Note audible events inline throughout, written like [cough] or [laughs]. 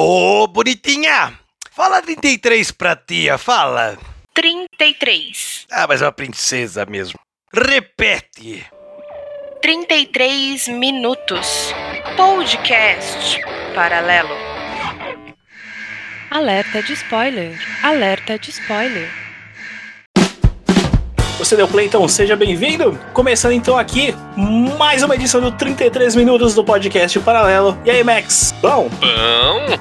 Ô, bonitinha! Fala 33 pra tia, fala. 33. Ah, mas é uma princesa mesmo. Repete. 33 minutos. Podcast paralelo. Alerta de spoiler. Alerta de spoiler. Você deu play, então seja bem-vindo. Começando então aqui mais uma edição do 33 minutos do podcast Paralelo. E aí, Max? Bom? Bom.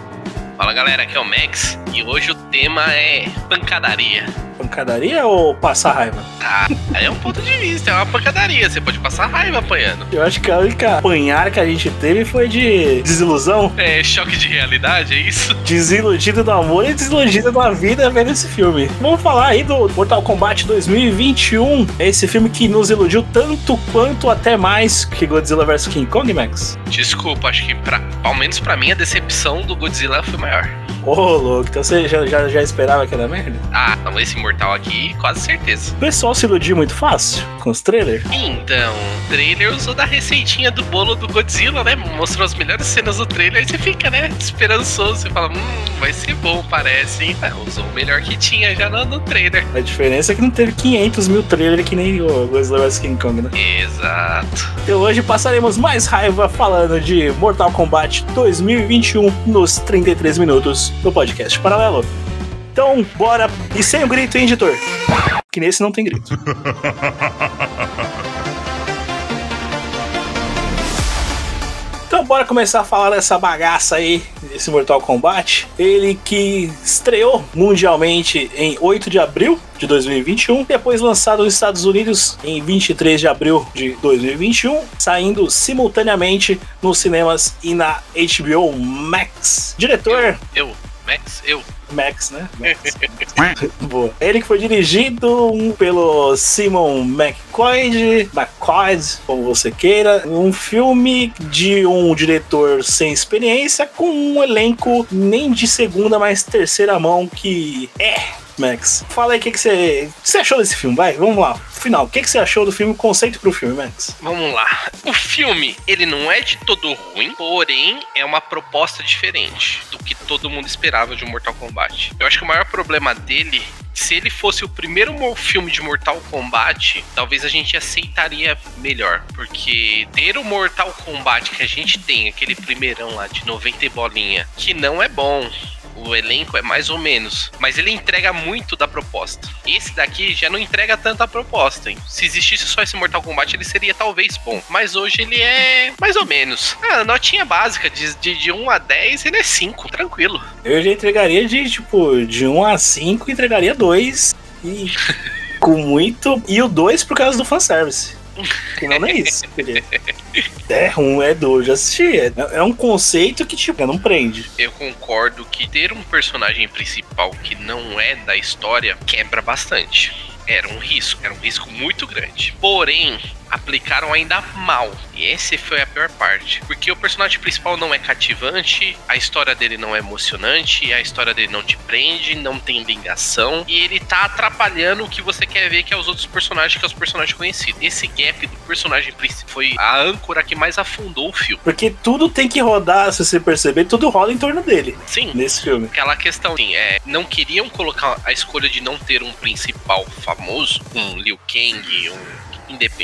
Fala galera, aqui é o Max e hoje o tema é pancadaria. Pancadaria ou passar raiva? Ah, é um ponto de vista, é uma pancadaria. Você pode passar raiva apanhando. Eu acho que a única apanhar que a gente teve foi de desilusão. É choque de realidade, é isso? Desiludido do amor e desiludido da vida vendo esse filme. Vamos falar aí do Mortal Kombat 2021. Esse filme que nos iludiu tanto quanto até mais que Godzilla vs King Kong, Max. Desculpa, acho que pra, ao menos pra mim a decepção do Godzilla foi maior. Ô, oh, louco, então você já, já, já esperava que era merda? Ah, esse Mortal aqui, quase certeza. O pessoal se iludiu muito fácil com os trailers? Então, o trailer usou da receitinha do bolo do Godzilla, né? Mostrou as melhores cenas do trailer e você fica, né, esperançoso. Você fala, hum, vai ser bom, parece, hein? Ah, usou o melhor que tinha já no, no, trailer. A diferença é que não teve 500 mil trailers que nem o Godzilla vs King Kong, né? Exato. Então hoje passaremos mais raiva falando de Mortal Kombat 2021 nos 33 minutos do podcast Paralelo. Então, bora. E sem o grito, hein, editor? Que nesse não tem grito. [laughs] Então, bora começar a falar dessa bagaça aí, desse Mortal Kombat. Ele que estreou mundialmente em 8 de abril de 2021, depois lançado nos Estados Unidos em 23 de abril de 2021, saindo simultaneamente nos cinemas e na HBO Max. Diretor. Eu, eu Max, eu. Max, né? Max. [laughs] Boa. Ele que foi dirigido pelo Simon McCoy, McCoy, como você queira. Um filme de um diretor sem experiência, com um elenco nem de segunda, mas terceira mão que é Max. Fala aí o que, que você, você achou desse filme, vai, vamos lá. Final, o que, que você achou do filme, conceito pro filme, Max? Vamos lá. O filme, ele não é de todo ruim, porém é uma proposta diferente do que todo mundo esperava de Mortal Kombat. Eu acho que o maior problema dele se ele fosse o primeiro filme de Mortal Kombat, talvez a gente aceitaria melhor. Porque ter o Mortal Kombat que a gente tem, aquele primeirão lá de 90 e bolinha, que não é bom. O elenco é mais ou menos, mas ele entrega muito da proposta. Esse daqui já não entrega tanta proposta. Hein? Se existisse só esse Mortal Kombat, ele seria talvez bom. Mas hoje ele é mais ou menos. Ah, notinha básica, de, de, de 1 a 10, ele é 5, tranquilo. Eu já entregaria de, tipo, de 1 a 5, entregaria 2. E [laughs] com muito. E o 2 por causa do fanservice. Que não é isso, É um, é dois, já. É, é, um conceito que, tipo, não prende. Eu concordo que ter um personagem principal que não é da história quebra bastante. Era um risco, era um risco muito grande. Porém, aplicaram ainda mal. E esse foi a pior parte. Porque o personagem principal não é cativante, a história dele não é emocionante, a história dele não te prende, não tem ligação. E ele tá atrapalhando o que você quer ver, que é os outros personagens, que é os personagens conhecidos. Esse gap do personagem principal foi a âncora que mais afundou o filme. Porque tudo tem que rodar, se você perceber, tudo roda em torno dele. Sim. Nesse filme. Aquela questão, assim, é, não queriam colocar a escolha de não ter um principal famoso, um Liu Kang, um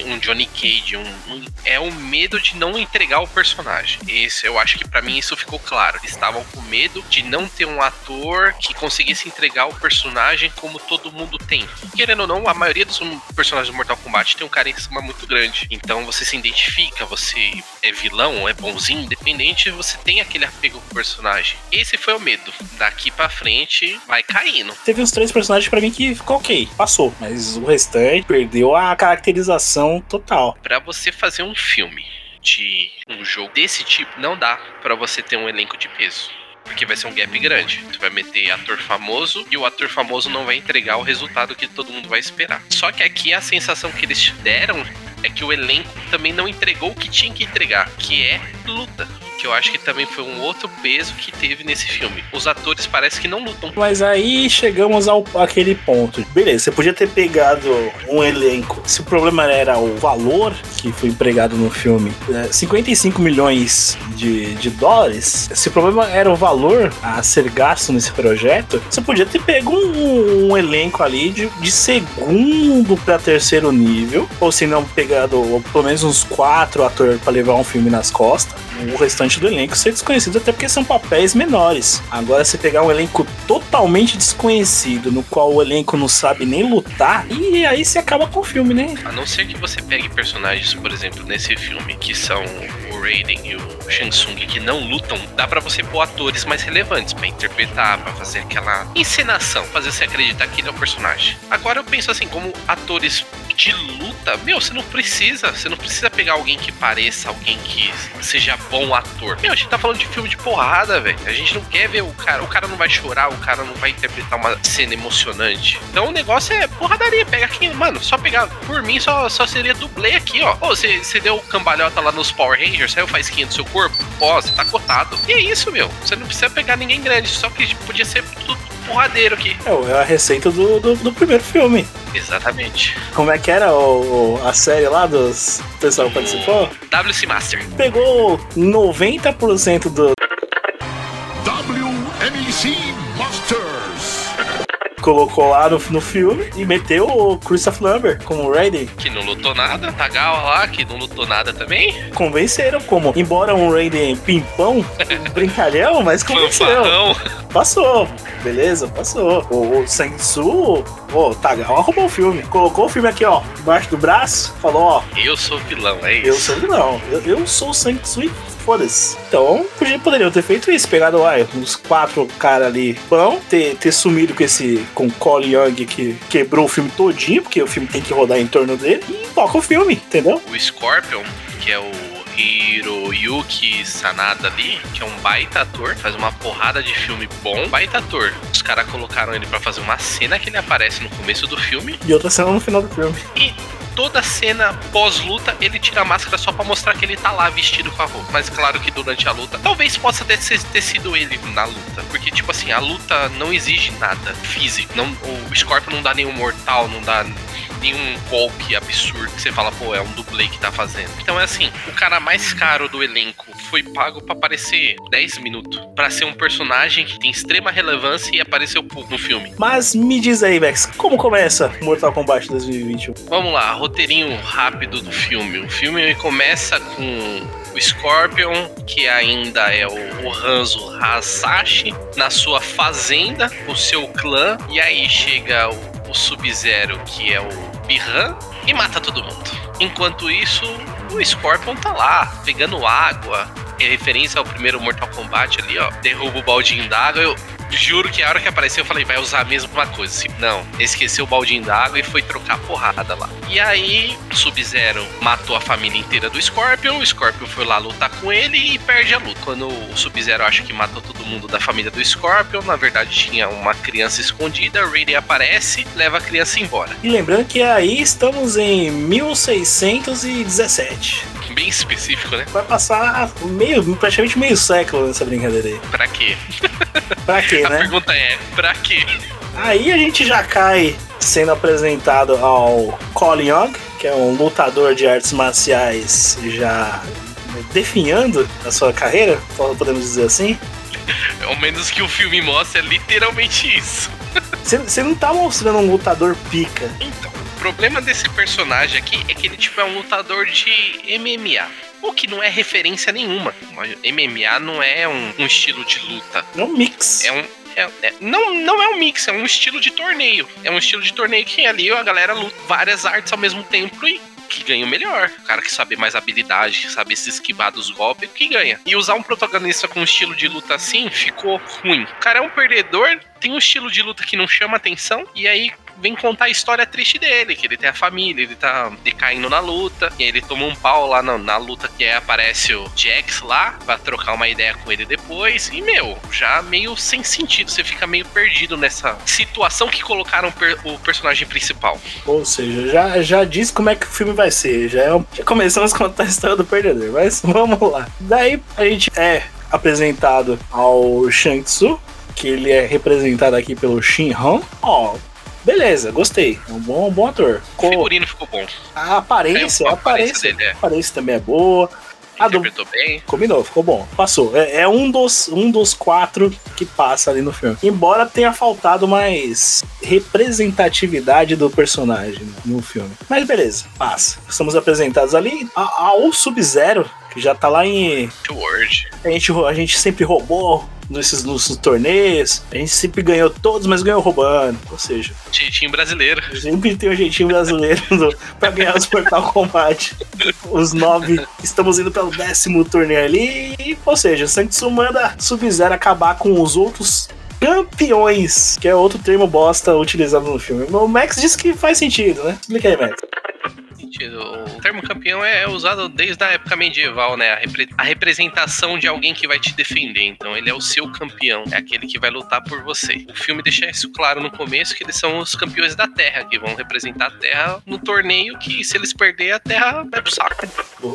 um Johnny Cage, um, um, é o medo de não entregar o personagem. Esse, eu acho que para mim isso ficou claro. Eles estavam com medo de não ter um ator que conseguisse entregar o personagem como todo mundo tem. Querendo ou não, a maioria dos personagens do Mortal Kombat tem um carisma muito grande. Então você se identifica, você é vilão, é bonzinho, independente, você tem aquele apego com o personagem. Esse foi o medo. Daqui para frente vai caindo. Teve uns três personagens para mim que ficou ok, passou, mas o restante perdeu a caracterização total. Para você fazer um filme de um jogo desse tipo, não dá para você ter um elenco de peso. Porque vai ser um gap grande. Você vai meter ator famoso e o ator famoso não vai entregar o resultado que todo mundo vai esperar. Só que aqui a sensação que eles deram é que o elenco também não entregou o que tinha que entregar, que é luta que eu acho que também foi um outro peso que teve nesse filme. Os atores parece que não lutam. Mas aí chegamos ao aquele ponto. Beleza, você podia ter pegado um elenco. Se o problema era o valor que foi empregado no filme, é, 55 milhões de, de dólares. Se o problema era o valor a ser gasto nesse projeto, você podia ter pego um, um elenco ali de, de segundo para terceiro nível, ou se não pegado pelo menos uns quatro atores para levar um filme nas costas. O restante do elenco ser desconhecido, até porque são papéis menores. Agora, você pegar um elenco totalmente desconhecido, no qual o elenco não sabe nem lutar, e aí você acaba com o filme, né? A não ser que você pegue personagens, por exemplo, nesse filme, que são o Raiden e o Shang Tsung, que não lutam, dá para você pôr atores mais relevantes para interpretar, para fazer aquela encenação, fazer você acreditar que ele é o personagem. Agora eu penso assim, como atores de luta, meu, você não precisa, você não precisa pegar alguém que pareça, alguém que seja bom ator. Meu, a gente tá falando de filme de porrada, velho. A gente não quer ver o cara, o cara não vai chorar, o cara não vai interpretar uma cena emocionante. Então o negócio é porradaria, pega aqui, mano, só pegar, por mim só, só seria dublê aqui, ó. Ô, você, você deu cambalhota lá nos Power Rangers, saiu faísquinha do seu corpo? Ó, você tá cotado. E é isso, meu. Você não precisa pegar ninguém grande, só que podia ser tudo porradeiro aqui. É, é a receita do, do, do primeiro filme. Exatamente. Como é que era o, o- a série lá dos o pessoal que participou? WC Master. Pegou 90% do. Colocou lá no, no filme e meteu o Christopher Lambert como Raiden. Que não lutou nada. Tagawa lá, que não lutou nada também. Convenceram como, embora um Raiden pimpão, [laughs] brincalhão, mas convenceu. Passou, beleza, passou. O, o Sensu, o Tagawa roubou o filme. Colocou o filme aqui, ó, embaixo do braço, falou, ó, Eu sou vilão, é isso. eu sou vilão, eu, eu sou o Sensu e foda-se. Então, poderiam ter feito isso, pegado, uai, uns quatro caras ali bom, ter, ter sumido com esse, com o Cole Young que quebrou o filme todinho, porque o filme tem que rodar em torno dele, e toca o filme, entendeu? O Scorpion, que é o Hiroyuki Sanada ali, que é um baita ator, faz uma porrada de filme bom, baita ator. Os caras colocaram ele pra fazer uma cena que ele aparece no começo do filme E outra cena no final do filme. e toda cena pós-luta ele tira a máscara só pra mostrar que ele tá lá vestido com a roupa. Mas claro que durante a luta, talvez possa ter, ter sido ele na luta, porque tipo assim, a luta não exige nada físico. Não, o Scorpion não dá nenhum mortal, não dá nenhum golpe absurdo que você fala, pô, é um dublê que tá fazendo. Então é assim, o cara mais caro do elenco foi pago pra aparecer 10 minutos, Pra ser um personagem que tem extrema relevância e apareceu pouco no filme. Mas me diz aí, Max, como começa Mortal Kombat 2021? Vamos lá, roteirinho rápido do filme. O filme começa com o Scorpion, que ainda é o, o Hanzo Hasashi, na sua fazenda, o seu clã, e aí chega o, o Sub-Zero, que é o Bihan, e mata todo mundo. Enquanto isso, o Scorpion tá lá, pegando água, em referência ao primeiro Mortal Kombat ali, ó, derruba o baldinho d'água, eu juro que a hora que apareceu eu falei, vai usar a mesma coisa. Assim, não, esqueceu o baldinho d'água e foi trocar porrada lá. E aí, Sub-Zero matou a família inteira do Scorpion, o Scorpion foi lá lutar com ele e perde a luta. Quando o Sub-Zero acha que matou todo mundo da família do Scorpion, na verdade tinha uma criança escondida, Raiden aparece, leva a criança embora. E lembrando que aí estamos em 1617. Bem específico, né? Vai passar meio, praticamente meio século nessa brincadeira aí. Pra quê? Pra quê, A né? pergunta é, pra quê? Aí a gente já cai sendo apresentado ao Colin Young, que é um lutador de artes marciais já definhando a sua carreira, podemos dizer assim. Ao menos que o filme mostra é literalmente isso. Você- Você não tá mostrando um lutador pica. Então, o problema desse personagem aqui é que ele tipo é um lutador de MMA. O que não é referência nenhuma. MMA não é um, um estilo de luta. É um mix. É um. é- é- não, não é um mix, é um estilo de torneio. É um estilo de torneio que ali a galera luta várias artes ao mesmo tempo e que ganha o melhor. O cara que sabe mais habilidade, que sabe se esquivar dos golpes, que ganha. E usar um protagonista com um estilo de luta assim ficou ruim. O cara é um perdedor, tem um estilo de luta que não chama atenção, e aí vem contar a história triste dele, que ele tem a família, ele tá decaindo na luta, e ele toma um pau lá na, na luta que é, aparece o Jax lá, pra trocar uma ideia com ele depois, e meu, já meio sem sentido, você fica meio perdido nessa situação que colocaram per- o personagem principal. Ou seja, já, já diz como é que o filme vai ser. Já, é já começamos a contar a história do perdedor, mas [laughs] vamos lá. Daí a gente é apresentado ao Shang Tzu, que ele é representado aqui pelo Shin Han. Ó, beleza, gostei. É um bom, um bom ator. O figurino ficou bom, a aparência, É, a aparência dele, é. a aparência também é boa. A do, interpretou bem. Combinou, ficou bom. Passou. É, é um, dos, um dos quatro que passa ali no filme. Embora tenha faltado mais representatividade do personagem né, no filme. Mas beleza, passa. Estamos apresentados ali ao Sub-Zero, que já tá lá em. Word. A gente, a gente sempre roubou nesses, nos torneios. A gente sempre ganhou todos, mas ganhou roubando. Ou seja, Jeitinho brasileiro. Sempre tem um jeitinho brasileiro [laughs] pra ganhar os Mortal Kombat. Os nove. Estamos indo pelo décimo torneio ali. Ou seja, o Sanktsu manda Sub-Zero acabar com os outros campeões, que é outro termo bosta utilizado no filme. O Max disse que faz sentido, né? Explica aí, Max. Sentido. O termo campeão é usado desde a época medieval, né? A, repre- a representação de alguém que vai te defender. Então, ele é o seu campeão. É aquele que vai lutar por você. O filme deixa isso claro no começo, que eles são os campeões da Terra, que vão representar a Terra no torneio, que se eles perderem, a Terra vai pro saco.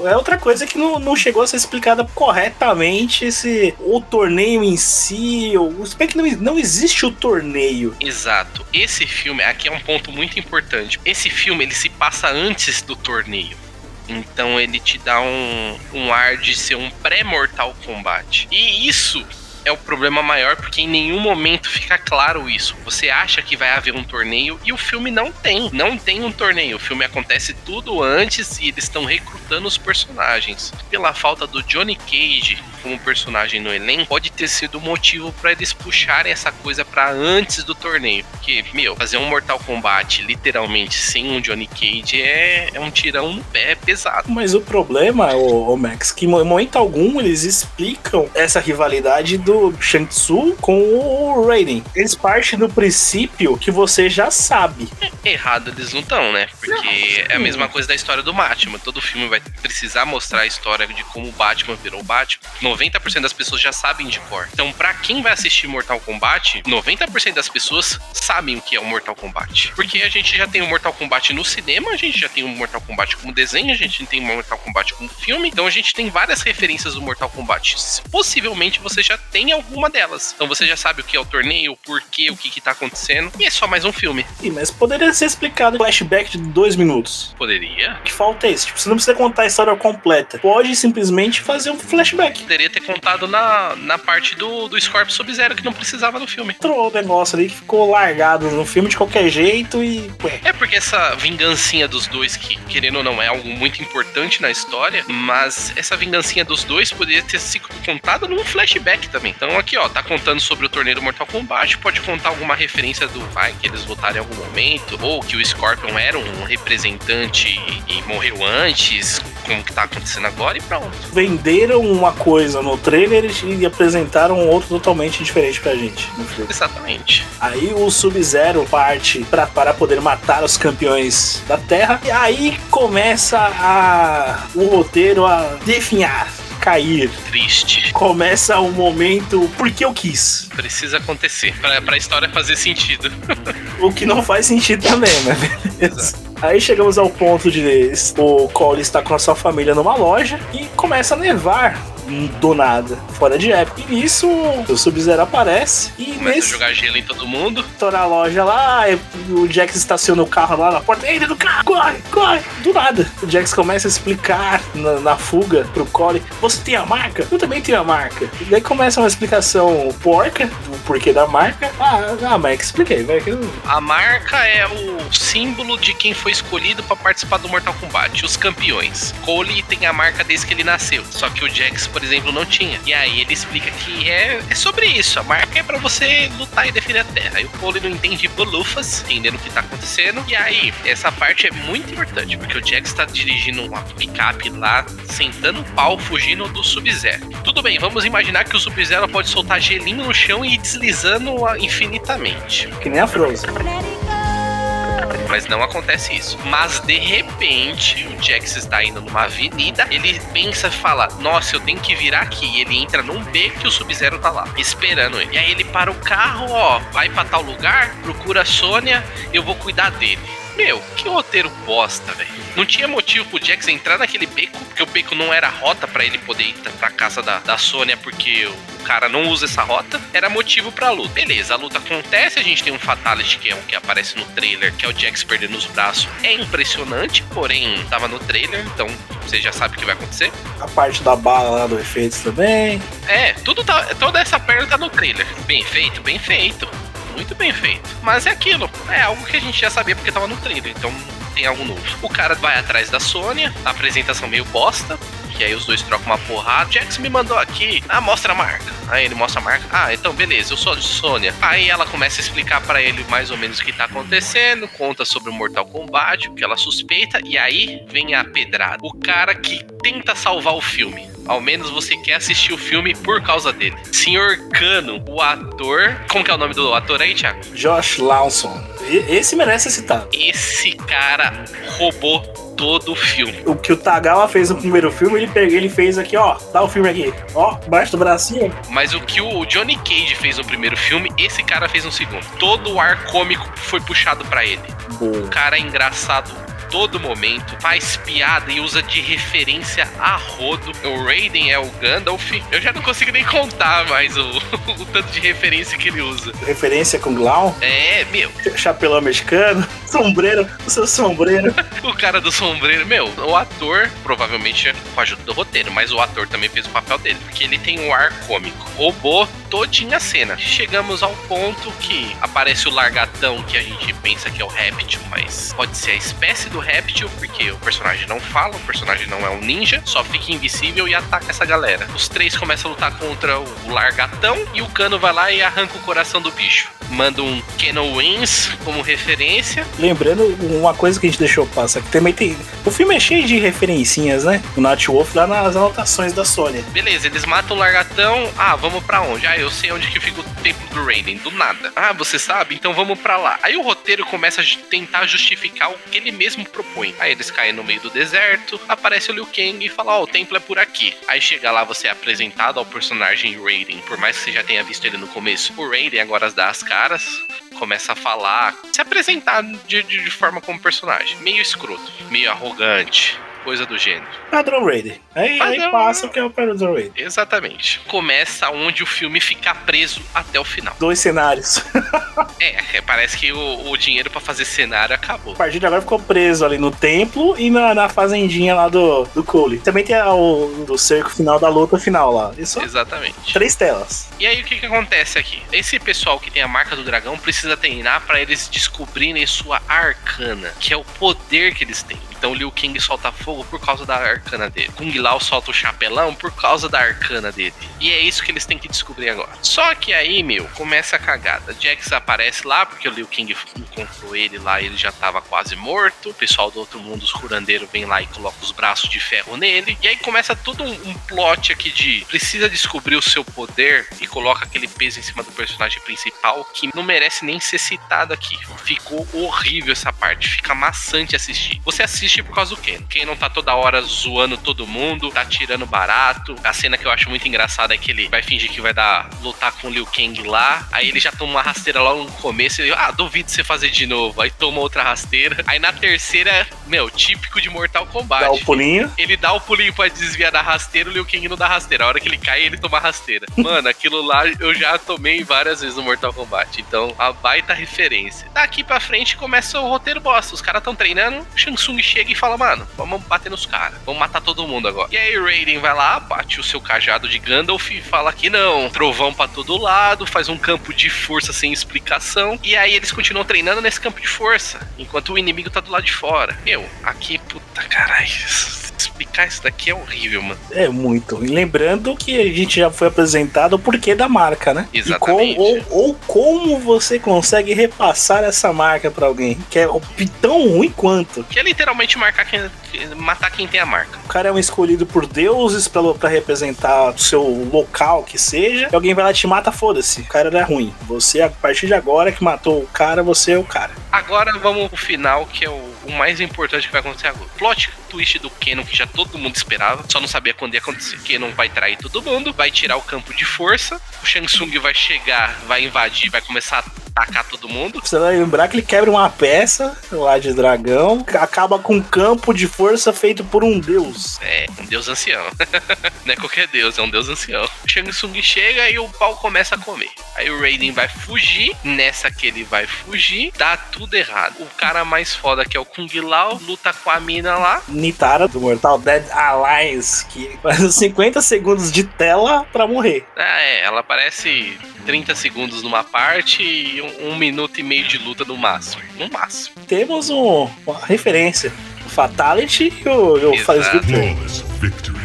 É outra coisa que não, não chegou a ser explicada corretamente se o torneio em si. Ou, se bem que não, não existe o torneio. Exato. Esse filme, aqui é um ponto muito importante. Esse filme, ele se passa antes do torneio. Então ele te dá um, um ar de ser um pré-Mortal Kombat. E isso é o problema maior, porque em nenhum momento fica claro isso. Você acha que vai haver um torneio e o filme não tem. Não tem um torneio. O filme acontece tudo antes e eles estão recrutando os personagens. Pela falta do Johnny Cage como personagem no elenco, pode ter sido o motivo para eles puxarem essa coisa para antes do torneio. Porque, meu, fazer um Mortal Kombat literalmente sem um Johnny Cage é, é um tirão no pé pesado. Mas o problema, ô, ô Max, que em momento algum eles explicam essa rivalidade do Shang Tzu com o Raiden. Eles partem do princípio que você já sabe. Errado eles não estão, né? Porque é a mesma coisa da história do Batman. Todo filme vai precisar mostrar a história de como o Batman virou o Batman. 90% das pessoas já sabem de cor. Então, pra quem vai assistir Mortal Kombat, 90% das pessoas sabem o que é o Mortal Kombat. Porque a gente já tem o Mortal Kombat no cinema, a gente já tem o Mortal Kombat como desenho, a gente tem o Mortal Kombat como filme. Então, a gente tem várias referências do Mortal Kombat. Possivelmente você já tem alguma delas. Então, você já sabe o que é o torneio, o porquê, o que, que tá acontecendo. E é só mais um filme. Sim, mas poderia ser explicado em flashback de dois minutos. Poderia. O que falta é isso. Tipo, você não precisa contar a história completa. Pode simplesmente fazer um flashback. Poderia ter contado na, na parte do, do Scorpio Sub-Zero que não precisava no filme. Entrou o negócio ali que ficou largado no filme de qualquer jeito e. Ué. É porque essa vingancinha dos dois, que querendo ou não é algo muito importante na história, mas essa vingancinha dos dois poderia ter sido contada num flashback também. Então aqui, ó, tá contando sobre o torneio do Mortal Kombat, pode contar alguma referência do vai que eles lutaram em algum momento, ou que o Scorpion era um representante e, e morreu antes, como que tá acontecendo agora e pronto. Venderam uma coisa no trailer e apresentaram outro totalmente diferente pra gente. Exatamente. Aí o Sub-Zero parte pra, para poder matar os campeões da Terra. E aí começa a, o roteiro a definhar, cair. Triste. Começa o momento porque eu quis. Precisa acontecer pra, pra história fazer sentido. [laughs] O que não faz sentido também, mas beleza. Aí chegamos ao ponto de o Cole está com a sua família numa loja e começa a nevar do nada, fora de época. E nisso o Sub-Zero aparece e Começa nesse a jogar gelo em todo mundo. tô na loja lá, o Jax estaciona o carro lá na porta, entra do carro, corre, corre, do nada. O Jax começa a explicar na, na fuga pro Cole, você tem a marca? Eu também tenho a marca. E daí começa uma explicação porca do porquê da marca. Ah, ah expliquei, eu... A marca é o símbolo de quem foi escolhido pra participar do Mortal Kombat, os campeões. Cole tem a marca desde que ele nasceu, só que o Jax, por exemplo, não tinha. E aí ele explica que é, é sobre isso, a marca é pra você lutar e defender a Terra. E o Cole não entende bolufas, entendendo o que tá acontecendo. E aí, essa parte é muito importante, porque o Jax tá dirigindo uma picape lá, sentando pau, fugindo do Sub-Zero. Tudo bem, vamos imaginar que o Sub-Zero pode soltar gelinho no chão e ir deslizando infinitamente. que nem a Frozen. Mas não acontece isso. Mas de repente, o Jax está indo numa avenida, ele pensa e fala: Nossa, eu tenho que virar aqui. E ele entra num beco que o Sub-Zero tá lá, esperando ele. E aí ele para o carro, ó, vai pra tal lugar, procura a Sônia, eu vou cuidar dele. Meu, que roteiro bosta, velho. Não tinha motivo pro Jax entrar naquele beco, porque o beco não era rota pra ele poder ir pra casa da, da Sônia, porque o cara não usa essa rota. Era motivo pra luta. Beleza, a luta acontece, a gente tem um Fatality que é o que aparece no trailer, que é o Jax perdendo os braços. É impressionante, porém tava no trailer, então você já sabe o que vai acontecer. A parte da bala lá do efeitos também. É, tudo tá. Toda essa perna tá no trailer. Bem feito, bem feito. Muito bem feito. Mas é aquilo. É algo que a gente já sabia porque tava no trailer. Então tem algo novo. O cara vai atrás da Sônia, apresentação meio bosta. Que aí os dois trocam uma porrada. Jax me mandou aqui. Ah, mostra a marca. Aí ele mostra a marca. Ah, então beleza, eu sou a Sônia. Aí ela começa a explicar pra ele mais ou menos o que tá acontecendo. Conta sobre o Mortal Kombat, o que ela suspeita. E aí vem a pedrada. O cara que tenta salvar o filme. Ao menos você quer assistir o filme por causa dele. Senhor Cano, o ator. Como que é o nome do ator aí, Thiago? Josh Lawson. Esse merece citado. Esse cara roubou todo o filme. O que o Tagawa fez no primeiro filme, ele pegou, ele fez aqui, ó. Dá o filme aqui. Ó, embaixo do bracinho. Mas o que o Johnny Cage fez no primeiro filme, esse cara fez no segundo. Todo o ar cômico foi puxado pra ele. Boa. O cara é engraçado todo momento, faz piada e usa de referência a rodo. O Raiden é o Gandalf. Eu já não consigo nem contar mais o, [laughs] o tanto de referência que ele usa. Referência com Glau. É, meu, Chapelão mexicano. [laughs] Sombreiro. O seu sombreiro. [laughs] o cara do sombreiro, meu, o ator, provavelmente com a ajuda do roteiro, mas o ator também fez o papel dele, porque ele tem um ar cômico. Roubou todinha a cena. Chegamos ao ponto que aparece o largatão que a gente pensa que é o réptil, mas pode ser a espécie do réptil, porque o personagem não fala, o personagem não é um ninja, só fica invisível e ataca essa galera. Os três começam a lutar contra o largatão e o cano vai lá e arranca o coração do bicho. Manda um Keno Wins como referência. Lembrando uma coisa que a gente deixou passar, que também tem. O filme é cheio de referencinhas, né? O Nat Wolf lá nas anotações da Sony. Beleza, eles matam o largatão. Ah, vamos pra onde? Ah, eu sei onde que fica o templo do Raiden. Do nada. Ah, você sabe? Então vamos pra lá. Aí o roteiro começa a tentar justificar o que ele mesmo propõe. Aí eles caem no meio do deserto, aparece o Liu Kang e fala: Ó, o templo é por aqui. Aí chega lá, você é apresentado ao personagem Raiden. Por mais que você já tenha visto ele no começo, o Raiden agora dá as caras. Começa a falar, se apresentar de, de- de forma como personagem. Meio escroto, meio arrogante, coisa do gênero. Padrão Raider. Aí, aí Padrão. passa o que é o Padrão Raider. Exatamente. Começa onde o filme fica preso até o final. Dois cenários. [laughs] É, é, parece que o, o dinheiro pra fazer cenário acabou. A partir de agora ficou preso ali no templo e na, na fazendinha lá do, do Cole. Também tem a- o do cerco final da luta final lá. Isso Exatamente. três telas. E aí o que, que acontece aqui? Esse pessoal que tem a marca do dragão precisa treinar pra eles descobrirem sua arcana, que é o poder que eles têm. Então o Liu Kang solta fogo por causa da arcana dele. Kung Lao solta o chapelão por causa da arcana dele. E é isso que eles têm que descobrir agora. Só que aí, meu, começa a cagada. Jax aparece lá porque o Liu Kang encontrou ele lá, ele já tava quase morto. O pessoal do outro mundo, os curandeiros, vem lá e coloca os braços de ferro nele. E aí começa todo um, um plot aqui de precisa descobrir o seu poder e coloca aquele peso em cima do personagem principal que não merece nem ser citado aqui. Ficou horrível essa parte, fica maçante assistir. Você assiste por causa do Ken. Ken não tá toda hora zoando todo mundo, tá tirando barato. A cena que eu acho muito engraçada é que ele vai fingir que vai dar lutar com o Liu Kang lá. Aí ele já toma uma rasteira logo no começo. Ele, ah, duvido você fazer de novo. Aí toma outra rasteira. Aí na terceira, meu, típico de Mortal Kombat. Dá o pulinho. Ele dá o pulinho pra desviar da rasteira, o Liu Kang não dá rasteira. A hora que ele cai, ele toma rasteira. [laughs] Mano, aquilo lá eu já tomei várias vezes no Mortal Kombat. Então, a baita referência. Daqui pra frente começa o roteiro bosta. Os caras tão treinando, Shang Tsung chega e fala, mano, vamos bater nos caras. Vamos matar todo mundo agora. E aí Raiden vai lá, bate o seu cajado de Gandalf e fala que não. Trovão pra todo lado, faz um campo de força sem explicação. E aí eles continuam treinando nesse campo de força, enquanto o inimigo tá do lado de fora. Meu, aqui, puta caralho. [laughs] Explicar isso daqui é horrível, mano. É muito. E lembrando que a gente já foi apresentado o porquê da marca, né? Exatamente. Como, ou, ou como você consegue repassar essa marca pra alguém. Que é tão ruim quanto. Que é literalmente marcar quem, matar quem tem a marca. O cara é um escolhido por deuses pra representar o seu local que seja. E alguém vai lá e te mata, foda-se. O cara era ruim. Você, a partir de agora que matou o cara, você é o cara. Agora vamos pro final, que é o, o mais importante que vai acontecer agora. Plot twist do Kenon, que já todo mundo esperava, só não sabia quando ia acontecer. Kenon vai trair todo mundo, vai tirar o campo de força, o Shang Tsung vai chegar, vai invadir, vai começar a atacar todo mundo. Você vai lembrar que ele quebra uma peça lá de dragão, acaba com um campo de força feito por um deus. É, um deus ancião. [laughs] não é qualquer deus, é um deus ancião. O Shang Tsung chega e o pau começa a comer. Aí o Raiden vai fugir, nessa que ele vai fugir, dá tudo errado. O cara mais foda que é o Kung Lao luta com a mina lá, Nitara do Mortal Dead Alliance, que faz uns 50 segundos de tela pra morrer. Ah, é, ela aparece 30 segundos numa parte e um, um minuto e meio de luta no máximo. No máximo. Temos um- uma referência. O Fatality e o, e o Exato. Faz Victory.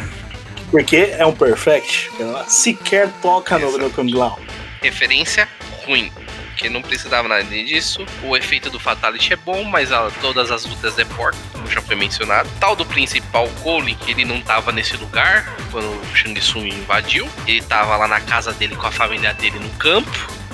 Porque é um Perfect. Ela sequer toca no, no Kung Lao. Referência ruim. Que não precisava nada disso. O efeito do Fatality é bom, mas a- todas as lutas é porca, como já foi mencionado. Tal do principal Cole, ele não tava nesse lugar quando o Shang Tsung invadiu. Ele tava lá na casa dele com a família dele no campo.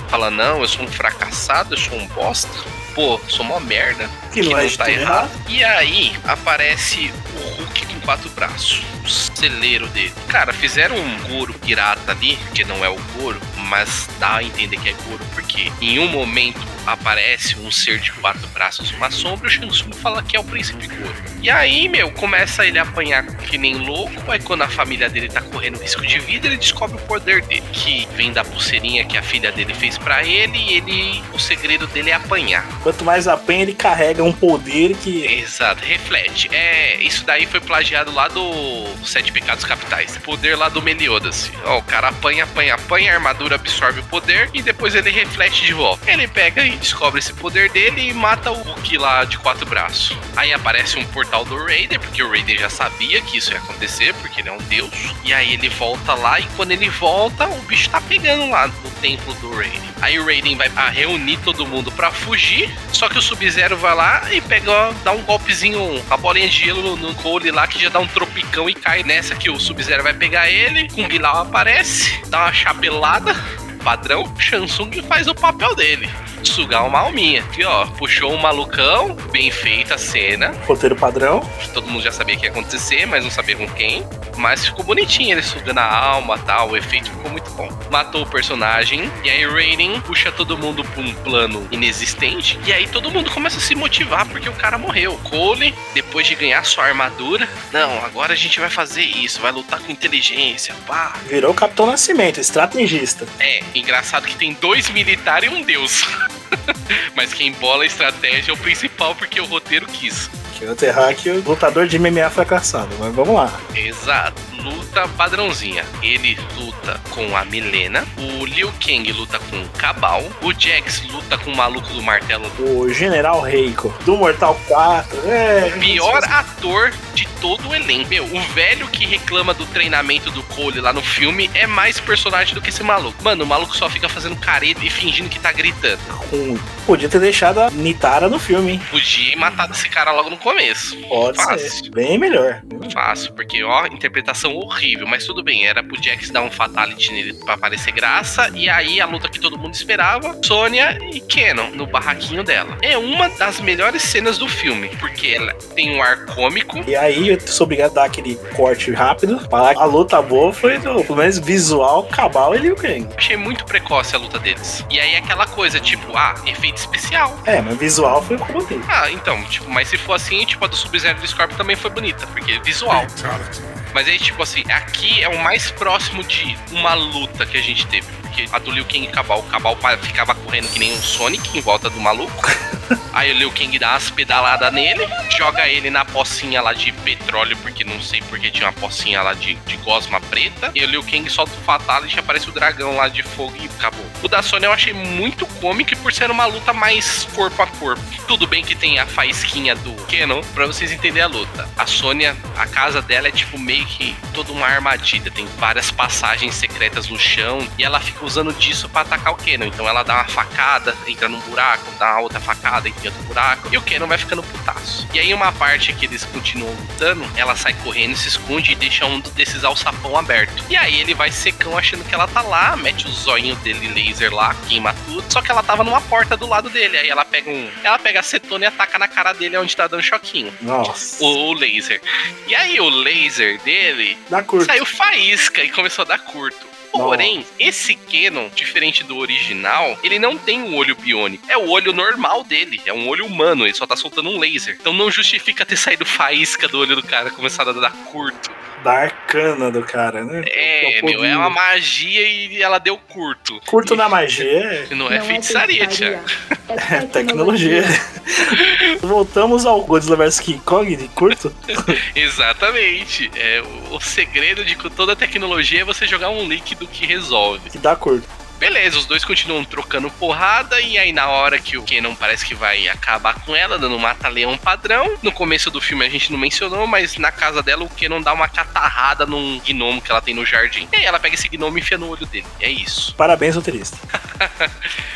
Fala, não, eu sou um fracassado, eu sou um bosta. Pô, sou uma merda. Que não é de tudo errado. E aí aparece o Hulk com quatro braços. O celeiro dele. Cara, fizeram um Goro pirata ali, que não é o Goro, mas dá a entender que é Goro, porque em um momento aparece um ser de quatro braços, uma sombra, e o Shang Tsung fala que é o príncipe Goro. E aí, meu, começa ele a apanhar que nem louco, aí quando a família dele tá correndo risco de vida, ele descobre o poder dele, que vem da pulseirinha que a filha dele fez pra ele, e ele, o segredo dele é apanhar. Quanto mais apanha, ele carrega um poder que. Exato, reflete. É, isso daí foi plagiado lá do Sete Pecados Capitais. Poder lá do Meliodas. Ó, o cara apanha, apanha, apanha, a armadura absorve o poder e depois ele reflete de volta. Ele pega e descobre esse poder dele e mata o Hulk lá de quatro braços. Aí aparece um portal do Raider, porque o Raider já sabia que isso ia acontecer, porque ele é um deus. E aí ele volta lá e quando ele volta, o bicho tá pegando lá no templo do Raiden. Aí o Raiden vai reunir todo mundo pra fugir, só que o Sub-Zero vai lá e pega, dá um golpezinho, a bolinha de gelo no, no Cole lá, que já dá um tropicão e cai nessa que o Sub-Zero vai pegar ele, Kung Lao aparece, dá uma chapelada, padrão, Shansung faz o papel dele. Sugar uma alminha. Aqui, ó, puxou um malucão, bem feita a cena. Roteiro padrão. Todo mundo já sabia que ia acontecer, mas não sabia com quem. Mas ficou bonitinho ele sugando a alma tal. O efeito ficou muito bom. Matou o personagem. E aí Raiden puxa todo mundo pra um plano inexistente. E aí todo mundo começa a se motivar porque o cara morreu. Cole, depois de ganhar sua armadura. Não, agora a gente vai fazer isso. Vai lutar com inteligência. Pá. Virou Capitão Nascimento, estrategista. É, engraçado que tem dois militares e um deus. [laughs] [laughs] Mas quem bola a estratégia é o principal porque o roteiro quis. Que é o o lutador de MMA fracassado. Mas vamos lá. Exato. Luta padrãozinha. Ele luta com a Milena. O Liu Kang luta com o Cabal. O Jax luta com o maluco do martelo. O General Reiko, do Mortal 4. É. Pior ator de todo o elenco. Meu, o velho que reclama do treinamento do Cole lá no filme é mais personagem do que esse maluco. Mano, o maluco só fica fazendo careta e fingindo que tá gritando. ruim. Podia ter deixado a Nitara no filme, hein? Podia ir matado esse cara logo no começo. Pode Fácil. ser. Bem melhor. Fácil, porque, ó, interpretação horrível, mas tudo bem, era pro Jax dar um fatality nele pra parecer graça, e aí a luta que todo mundo esperava, Sônia e Kenon, no barraquinho dela. É uma das melhores cenas do filme, porque ela tem um ar cômico, E aí eu sou obrigado a dar aquele corte rápido. Falar a luta boa foi, do, pelo menos visual, Cabal e Liu Kang. achei muito precoce a luta deles. E aí aquela coisa, tipo, ah, efeito especial. É, mas visual foi o que eu botei. Ah, então, tipo, mas se for assim, tipo, a do Sub-Zero e do Scorpion também foi bonita, porque é visual. Mas aí, tipo assim, aqui é o mais próximo de uma luta que a gente teve. Porque a do Liu Kang e Cabal, o Cabal ficava correndo que nem um Sonic em volta do maluco. [laughs] Aí o Liu Kang dá umas pedaladas nele, joga ele na pocinha lá de petróleo, porque não sei porque tinha uma pocinha lá de, de gosma preta. E o Liu Kang solta o Fatality e aparece o dragão lá de fogo e acabou. O da Sony eu achei muito cômico por ser uma luta mais corpo a corpo. Tudo bem que tem a faísquinha do Kenon, pra vocês entenderem a luta. A Sônia, a casa dela é tipo meio que toda uma armadilha. Tem várias passagens secretas no chão e ela fica usando disso pra atacar o Kenon. Então ela dá uma facada, entra num buraco, dá uma outra facada, entra em outro buraco. E o Kenon vai ficando putaço. E aí uma parte que eles continuam lutando, ela sai correndo, se esconde e deixa um desses alçapão aberto. E aí ele vai secão achando que ela tá lá, mete o zoinho dele laser lá, queima tudo. Só que ela tava numa porta do lado dele. Aí ela pega um. Ela pega a acetona e ataca na cara dele onde tá dando choquinho. Nossa. O, o laser. E aí o laser dele saiu faísca e começou a dar curto. Porém, esse Canon, diferente do original, ele não tem um olho biônico. É o olho normal dele. É um olho humano. Ele só tá soltando um laser. Então não justifica ter saído faísca do olho do cara, começado a dar curto. Da arcana do cara, né? É, o meu, é uma magia e ela deu curto. Curto na magia [laughs] é Não é feitiçaria, Thiago. é [laughs] tecnologia. [laughs] Voltamos ao Godzilla vs King Kong de curto. Exatamente. É, o, o segredo de toda a tecnologia é você jogar um líquido que resolve. Que dá curto. Beleza, os dois continuam trocando porrada e aí na hora que o Kenan parece que vai acabar com ela, dando um mata-leão padrão. No começo do filme a gente não mencionou, mas na casa dela o Kenan dá uma catarrada num gnomo que ela tem no jardim. E aí ela pega esse gnomo e enfia no olho dele. É isso. [laughs] Parabéns, roteirista.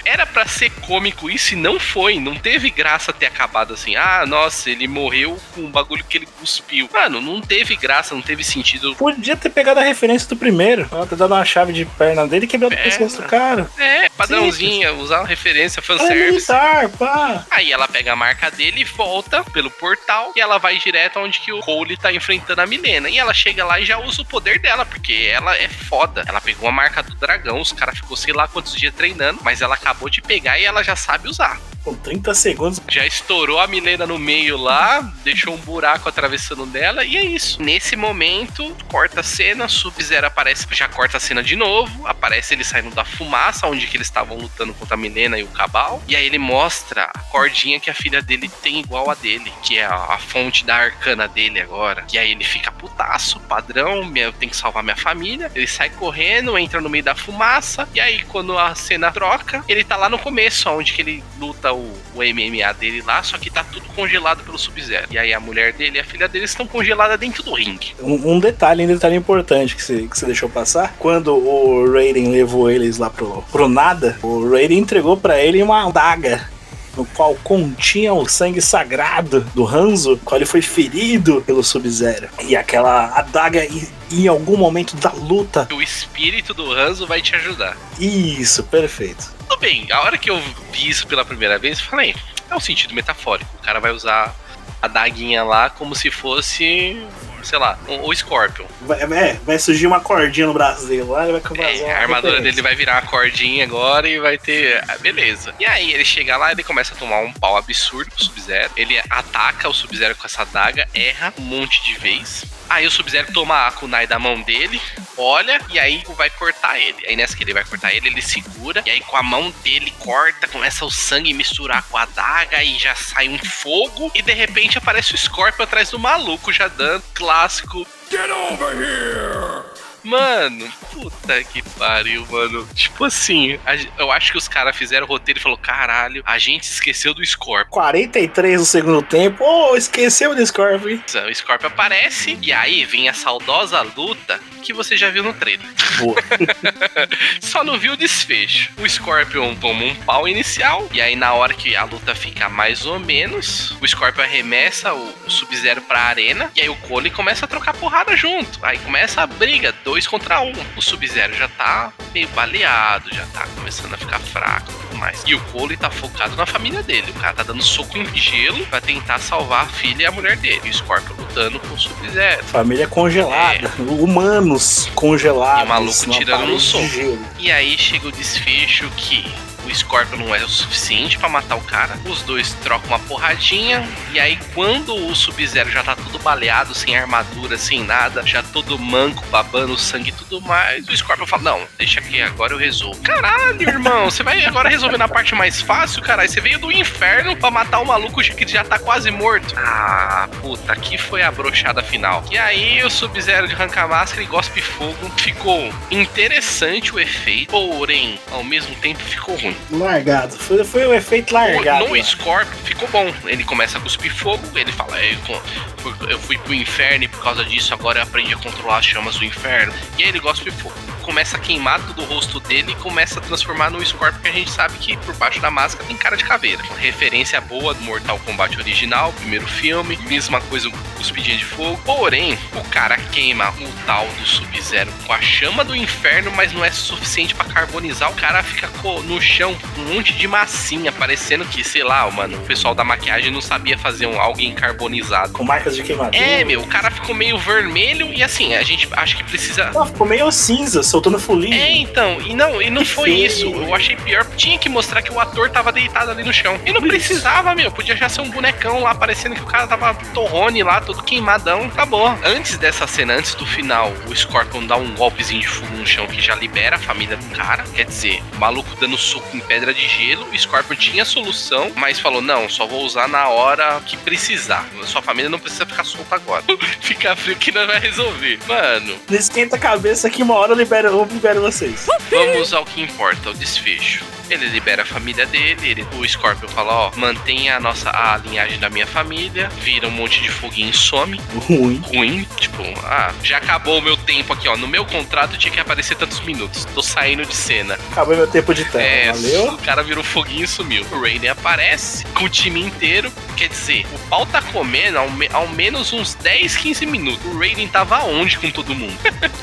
Era pra ser cômico isso e não foi. Não teve graça ter acabado assim. Ah, nossa, ele morreu com o bagulho que ele cuspiu. Mano, não teve graça, não teve sentido. Podia ter pegado a referência do primeiro. Ela ter dado uma chave de perna dele e quebrado o Perna. pescoço do cara. É, padrãozinha, usar uma referência, É fanservice. militar, pá. Aí ela pega a marca dele e volta pelo portal e ela vai direto onde que o Cole tá enfrentando a Milena. E ela chega lá e já usa o poder dela, porque ela é foda. Ela pegou a marca do dragão, os caras ficou sei lá quantos dias treinando, mas ela acabou de pegar e ela já sabe usar. Com 30 segundos. Já estourou a Milena no meio lá, deixou um buraco atravessando dela e é isso. Nesse momento, corta a cena, Sub-Zero aparece, já corta a cena de novo, aparece ele saindo da fumaça, onde que eles estavam lutando contra a Milena e o Cabal, e aí ele mostra a cordinha que a filha dele tem igual a dele, que é a, a fonte da arcana dele agora. E aí ele fica putaço, padrão, eu tenho que salvar minha família. Ele sai correndo, entra no meio da fumaça, e aí quando a cena troca, ele tá lá no começo, onde que ele luta o, o MMA dele lá, só que tá tudo congelado pelo Sub-Zero. E aí a mulher dele e a filha dele estão congeladas dentro do ringue. Um, um detalhe, um detalhe importante que você, que você deixou passar. Quando o Raiden levou eles lá pro, pro nada, o Raiden entregou pra ele uma daga. No qual continha o sangue sagrado do Hanzo, qual ele foi ferido pelo Sub-Zero. E aquela adaga, em- em algum momento da luta. O espírito do Hanzo vai te ajudar. Isso, perfeito. Bem, a hora que eu vi isso pela primeira vez, eu falei, é um sentido metafórico. O cara vai usar a daguinha lá como se fosse, sei lá, o, o Scorpion. Vai, é, vai surgir uma cordinha no braço dele lá, ele vai fazer É, a armadura dele vai virar uma cordinha agora e vai ter. ah, beleza. E aí ele chega lá, ele começa a tomar um pau absurdo pro Sub-Zero. Ele ataca o Sub-Zero com essa adaga, erra um monte de vez. Aí o Sub-Zero toma a kunai da mão dele, olha, e aí vai cortar ele. Aí nessa que ele vai cortar ele, ele segura, e aí com a mão dele corta, começa o sangue misturar com a adaga e já sai um fogo. E de repente aparece o Scorpion atrás do maluco, já dando clássico Get over here! Mano, puta que pariu, mano. Tipo assim, a eu acho que os caras fizeram o roteiro e falou: caralho, a gente esqueceu do Scorpion. 43 no segundo tempo. Oh, esqueceu do Scorpion. hein? O Scorpion aparece e aí vem a saudosa luta que você já viu no trailer. Boa. [laughs] Só não viu o desfecho. O Scorpion toma um pau inicial e aí na hora que a luta fica mais ou menos, o Scorpion arremessa o, Sub-Zero pra arena e aí o Cole começa a trocar porrada junto. Aí começa a briga, dois contra um. O Sub-Zero já tá meio baleado, já tá começando a ficar fraco tudo mais. E o Cole tá focado na família dele. O cara tá dando soco em gelo pra tentar salvar a filha e a mulher dele. E o Scorpion lutando com o Sub-Zero. Família congelada. Humanos congelados. E o maluco tirando no soco. E aí chega o desfecho que o Scorpion não é o suficiente pra matar o cara. Os dois trocam uma porradinha. E aí, quando o Sub-Zero já tá todo baleado, sem armadura, sem nada, já todo manco, babando sangue e tudo mais, o Scorpion fala: Não, deixa aqui, agora eu resolvo. Caralho, irmão, você vai agora resolver na parte mais fácil, caralho. Você veio do inferno pra matar um maluco que já tá quase morto. Ah, puta, aqui foi a brochada final. E aí, o Sub-Zero de arranca máscara e gospe fogo. Ficou interessante o efeito, porém, ao mesmo tempo ficou ruim. Largado. Foi, foi o efeito largado. No lá. Scorpion ficou bom. Ele começa a cuspir fogo, ele fala: "É, eu, fui- eu fui pro inferno e por causa disso agora eu aprendi a controlar as chamas do inferno. E aí ele gospe fogo. Começa a queimar todo o rosto dele e começa a transformar no Scorpion que a gente sabe que por baixo da máscara tem cara de caveira. Referência boa do Mortal Kombat original, primeiro filme, mesma coisa com cuspidinha de fogo. Porém, o cara queima o tal do Sub-Zero com a chama do inferno, mas não é suficiente pra carbonizar. O cara fica no chão com um monte de massinha, parecendo que, sei lá, mano, o pessoal da maquiagem não sabia fazer um, alguém carbonizado. Com marcas de queimadura. É, meu, o cara ficou meio vermelho e assim, a gente acha que precisa. Ah, ficou meio cinza, soltando folia. É, então, e não, e não Que foi feio. isso. Eu achei pior. Tinha que mostrar que o ator tava deitado ali no chão. E não precisava, meu. Podia já ser um bonecão lá, parecendo que o cara tava torrone lá, todo queimadão. Acabou. Antes dessa cena, antes do final, o Scorpion dá um golpezinho de fogo no chão que já libera a família do cara. Quer dizer, o maluco dando soco em pedra de gelo. O Scorpion tinha solução, mas falou: não, só vou usar na hora que precisar. Sua família não precisa ficar solta agora. [laughs] Ficar frio que não vai resolver. Mano, Não esquenta a cabeça que uma hora eu libero, eu libero vocês. Vamos ao que importa, o desfecho. Ele libera a família dele, ele, o Scorpion fala, ó, mantenha a nossa a linhagem da minha família, vira um monte de foguinho e some. Ruim. Ruim, tipo, ah, já acabou o meu tempo aqui, ó. No meu contrato tinha que aparecer tantos minutos. Tô saindo de cena. Acabou meu tempo de tela. É, Valeu? o cara virou foguinho e sumiu. O Raiden aparece com o time inteiro. Quer dizer, o pau tá comendo ao, me- ao menos uns 10, 15 minutos. O Raiden tava onde com todo mundo?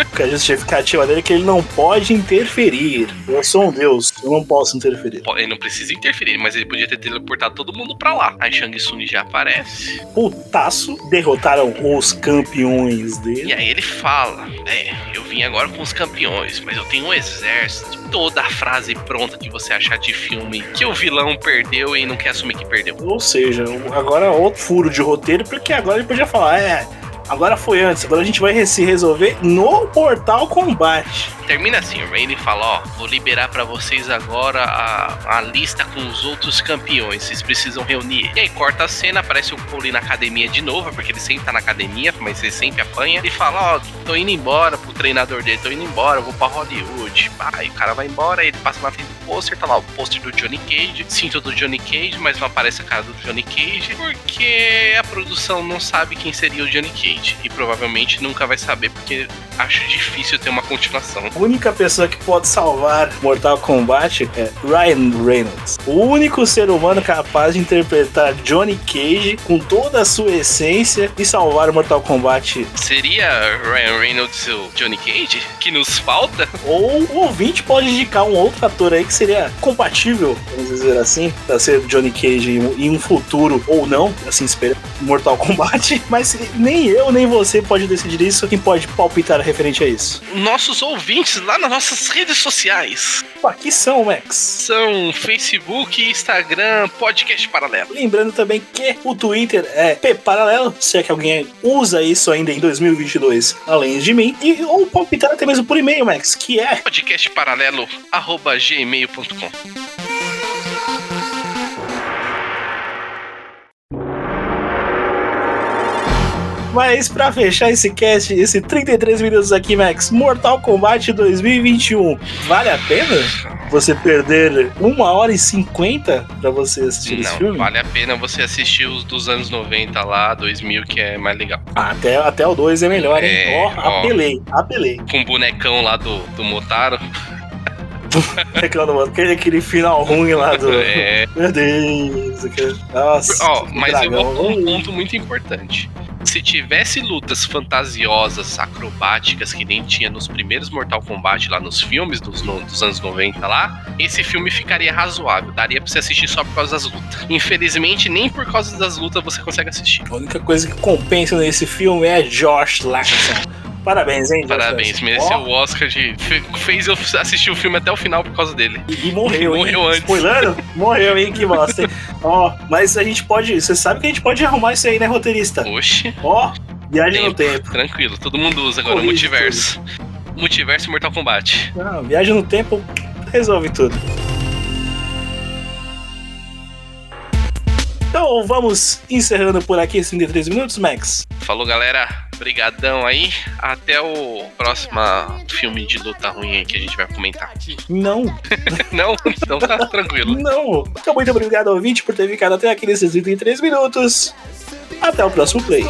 Porque a justificativa dele é que ele não pode interferir. Eu sou um deus, eu não posso interferir. Ele não precisa interferir, mas ele podia ter teleportado todo mundo pra lá. Aí Shang Tsung já aparece. Putaço, derrotaram os campeões E dele. aí ele fala: É, eu vim agora com os campeões, mas eu tenho um exército. Toda a frase pronta que você achar de filme que o vilão perdeu e não quer assumir que perdeu. Ou seja, agora outro furo de roteiro, porque agora ele podia falar, é, agora foi antes, agora a gente vai se resolver no Portal Combate. Termina assim, o Raiden fala, ó, vou liberar pra vocês agora a, a lista com os outros campeões, vocês precisam reunir. E aí corta a cena, aparece o Cole na academia de novo, porque ele sempre tá na academia, mas ele sempre apanha. Ele fala, ó, tô indo embora pro treinador dele, tô indo embora, vou pra Hollywood. Aí o cara vai embora, ele passa na frente do pôster, tá lá o pôster do Johnny Cage, cinto do Johnny Cage, mas não aparece a cara do Johnny Cage, porque a produção não sabe quem seria o Johnny Cage. E provavelmente nunca vai saber, porque acho difícil ter uma continuação. A única pessoa que pode salvar Mortal Kombat é Ryan Reynolds. O único ser humano capaz de interpretar Johnny Cage com toda a sua essência e salvar Mortal Kombat. Seria Ryan Reynolds o Johnny Cage? Que nos falta? Ou o ouvinte pode indicar um outro ator aí que seria compatível, vamos dizer assim, pra ser Johnny Cage em um- em um futuro ou não, assim espera, Mortal Kombat. [laughs] Mas nem eu nem você pode decidir isso. Quem pode palpitar referente a isso? Nossos ouvintes lá nas nossas redes sociais Aqui são, Max. são Facebook, Instagram, Podcast Paralelo. Lembrando também que o Twitter é P Paralelo, se é que alguém usa isso ainda em 2022, além de mim, e ou palpitar até mesmo por e-mail, Max, que é Podcastparalelo, Mas pra fechar esse cast, esse 33 minutos aqui, Max, Mortal Kombat 2021, vale a pena você perder uma hora e 50 pra você assistir esse Não, filme? vale a pena você assistir os dos anos 90 lá, 2000, que é mais legal. Até, até o 2 é melhor, hein? É, Ó, ó. apelei, apelei. Com o bonecão lá do, do Motaro. Reclamando, aquele, aquele final ruim lá do. [laughs] É. Meu Deus, aquele- nossa. Ó, mas eu dragão. vou pôr um ponto muito importante. Se tivesse lutas fantasiosas, acrobáticas, que nem tinha nos primeiros Mortal Kombat lá nos filmes dos, no- dos anos 90 lá, esse filme ficaria razoável. Daria pra você assistir só por causa das lutas. Infelizmente, nem por causa das lutas você consegue assistir. A única coisa que compensa nesse filme é Josh Laxon. Parabéns, hein, Parabéns, mereceu o Oscar de. fe- Fez eu assistir o filme até o final por causa dele. E, e morreu, hein? Morreu antes. Spoilando? Morreu, hein? Que bosta. hein? [laughs] Ó, mas a gente pode. Você sabe que a gente pode arrumar isso aí, né, roteirista? Oxe, Ó, viagem no tempo. tranquilo, todo mundo usa agora o Corrige multiverso. Multiverso e Mortal Kombat. Não, viagem no tempo resolve tudo. Então vamos encerrando por aqui esses 33 minutos, Max. Falou, galera. Obrigadão aí. Até o próximo filme de luta ruim aí que a gente vai comentar. Não. [laughs] não? Então tá tranquilo. Não. Então muito obrigado ao ouvinte por ter ficado até aqui nesses 33 minutos. Até o próximo play.